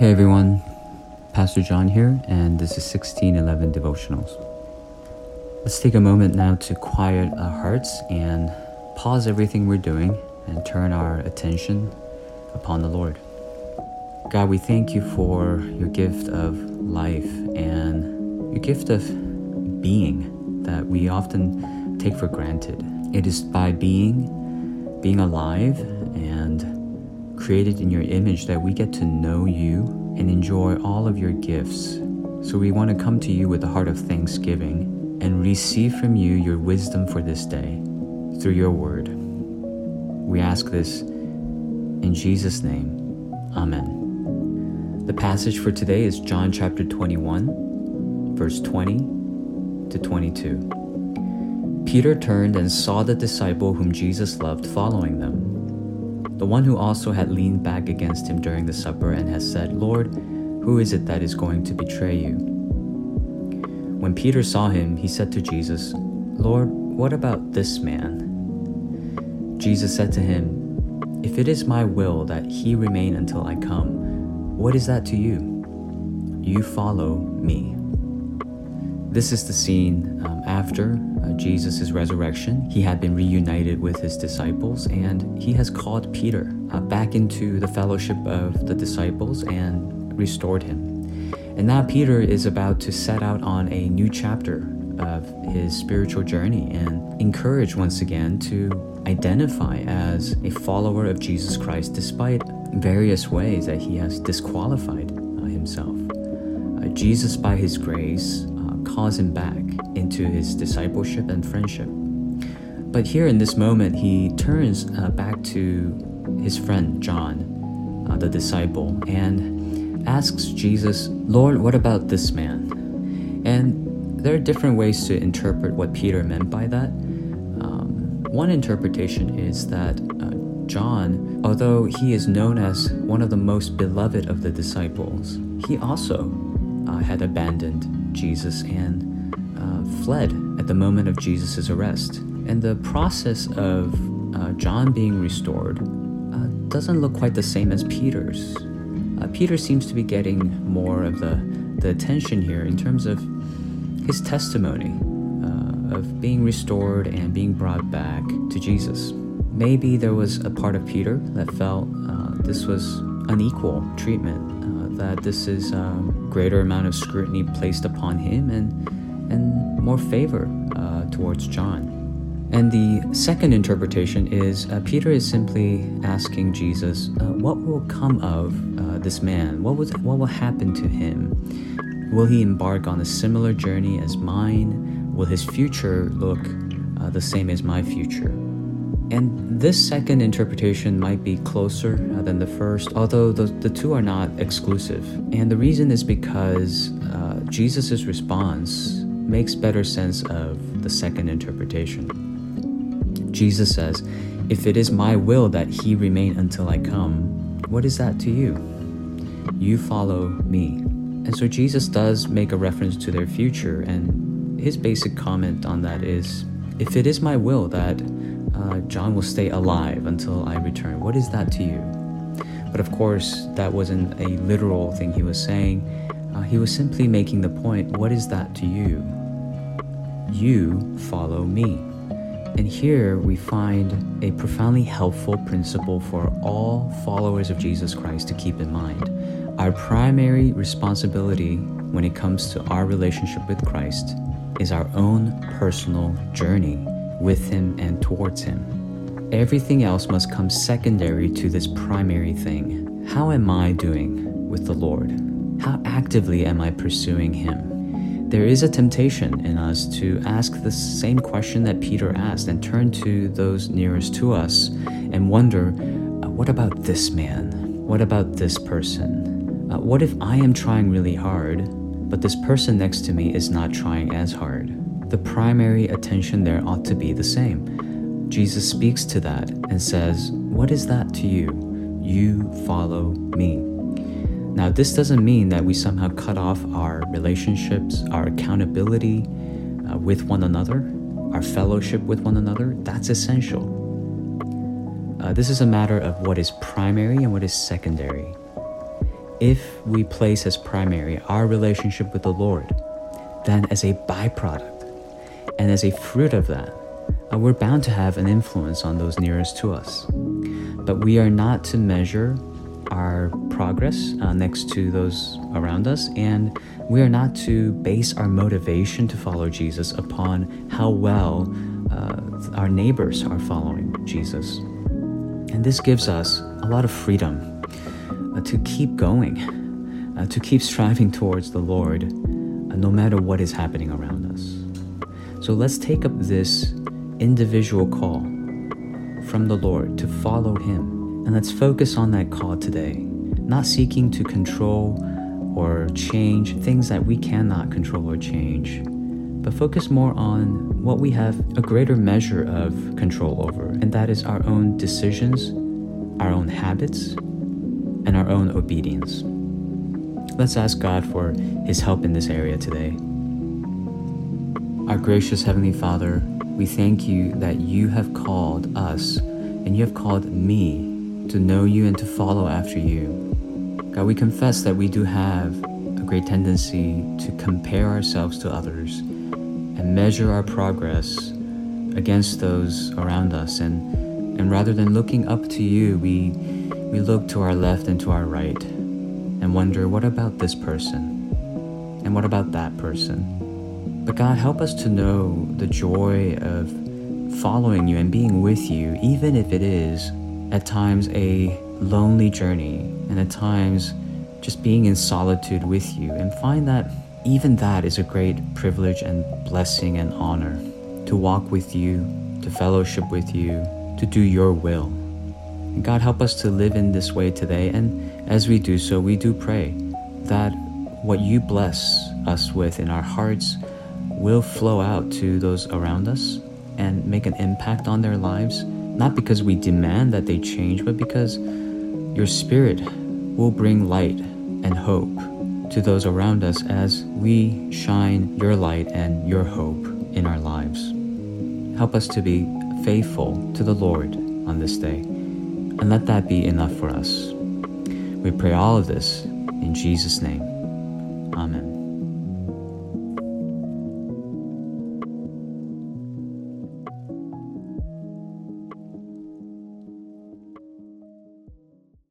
Hey everyone, Pastor John here, and this is 1611 Devotionals. Let's take a moment now to quiet our hearts and pause everything we're doing and turn our attention upon the Lord. God, we thank you for your gift of life and your gift of being that we often take for granted. It is by being, being alive, created in your image that we get to know you and enjoy all of your gifts. So we want to come to you with a heart of thanksgiving and receive from you your wisdom for this day through your word. We ask this in Jesus' name. Amen. The passage for today is John chapter 21, verse 20 to 22. Peter turned and saw the disciple whom Jesus loved following them the one who also had leaned back against him during the supper and has said, Lord, who is it that is going to betray you? When Peter saw him, he said to Jesus, Lord, what about this man? Jesus said to him, If it is my will that he remain until I come, what is that to you? You follow me. This is the scene um, after uh, Jesus' resurrection. He had been reunited with his disciples and he has called Peter uh, back into the fellowship of the disciples and restored him. And now Peter is about to set out on a new chapter of his spiritual journey and encourage once again to identify as a follower of Jesus Christ despite various ways that he has disqualified uh, himself. Uh, Jesus, by his grace, calls him back into his discipleship and friendship. But here in this moment, he turns uh, back to his friend John, uh, the disciple, and asks Jesus, Lord, what about this man? And there are different ways to interpret what Peter meant by that. Um, one interpretation is that uh, John, although he is known as one of the most beloved of the disciples, he also uh, had abandoned Jesus and uh, fled at the moment of Jesus' arrest. And the process of uh, John being restored uh, doesn't look quite the same as Peter's. Uh, Peter seems to be getting more of the, the attention here in terms of his testimony uh, of being restored and being brought back to Jesus. Maybe there was a part of Peter that felt uh, this was unequal treatment that this is a um, greater amount of scrutiny placed upon him and and more favor uh, towards John. And the second interpretation is uh, Peter is simply asking Jesus, uh, what will come of uh, this man? What, was, what will happen to him? Will he embark on a similar journey as mine? Will his future look uh, the same as my future? And this second interpretation might be closer uh, than the first, although the, the two are not exclusive. And the reason is because uh, Jesus' response makes better sense of the second interpretation. Jesus says, If it is my will that he remain until I come, what is that to you? You follow me. And so Jesus does make a reference to their future, and his basic comment on that is, If it is my will that uh, John will stay alive until I return. What is that to you? But of course, that wasn't a literal thing he was saying. Uh, he was simply making the point what is that to you? You follow me. And here we find a profoundly helpful principle for all followers of Jesus Christ to keep in mind. Our primary responsibility when it comes to our relationship with Christ is our own personal journey with Him and towards Him. Everything else must come secondary to this primary thing. How am I doing with the Lord? How actively am I pursuing Him? There is a temptation in us to ask the same question that Peter asked and turn to those nearest to us and wonder uh, what about this man? What about this person? Uh, what if I am trying really hard, but this person next to me is not trying as hard? The primary attention there ought to be the same. Jesus speaks to that and says, What is that to you? You follow me. Now, this doesn't mean that we somehow cut off our relationships, our accountability uh, with one another, our fellowship with one another. That's essential. Uh, this is a matter of what is primary and what is secondary. if we place as primary our relationship with the Lord, then as a byproduct and as a fruit of that, uh, we're bound to have an influence on those nearest to us. But we are not to measure our progress uh, next to those around us, and we are not to base our motivation to follow Jesus upon how well uh, our neighbors are following Jesus. And this gives us a lot of freedom uh, to keep going, uh, to keep striving towards the Lord, uh, no matter what is happening around us. So let's take up this individual call from the Lord to follow Him. And let's focus on that call today, not seeking to control or change things that we cannot control or change, but focus more on what we have a greater measure of control over, and that is our own decisions, our own habits, and our own obedience. Let's ask God for His help in this area today. Our gracious Heavenly Father, we thank you that you have called us and you have called me to know you and to follow after you. God, we confess that we do have a great tendency to compare ourselves to others and measure our progress against those around us. And, and rather than looking up to you, we, we look to our left and to our right and wonder, what about this person? And what about that person? But God, help us to know the joy of following you and being with you, even if it is at times a lonely journey, and at times just being in solitude with you, and find that even that is a great privilege and blessing and honor to walk with you, to fellowship with you, to do your will. And God, help us to live in this way today. And as we do so, we do pray that what you bless us with in our hearts will flow out to those around us and make an impact on their lives not because we demand that they change, but because your Spirit will bring light and hope to those around us as we shine your light and your hope in our lives. Help us to be faithful to the Lord on this day, and let that be enough for us. We pray all of this in Jesus' name. Amen.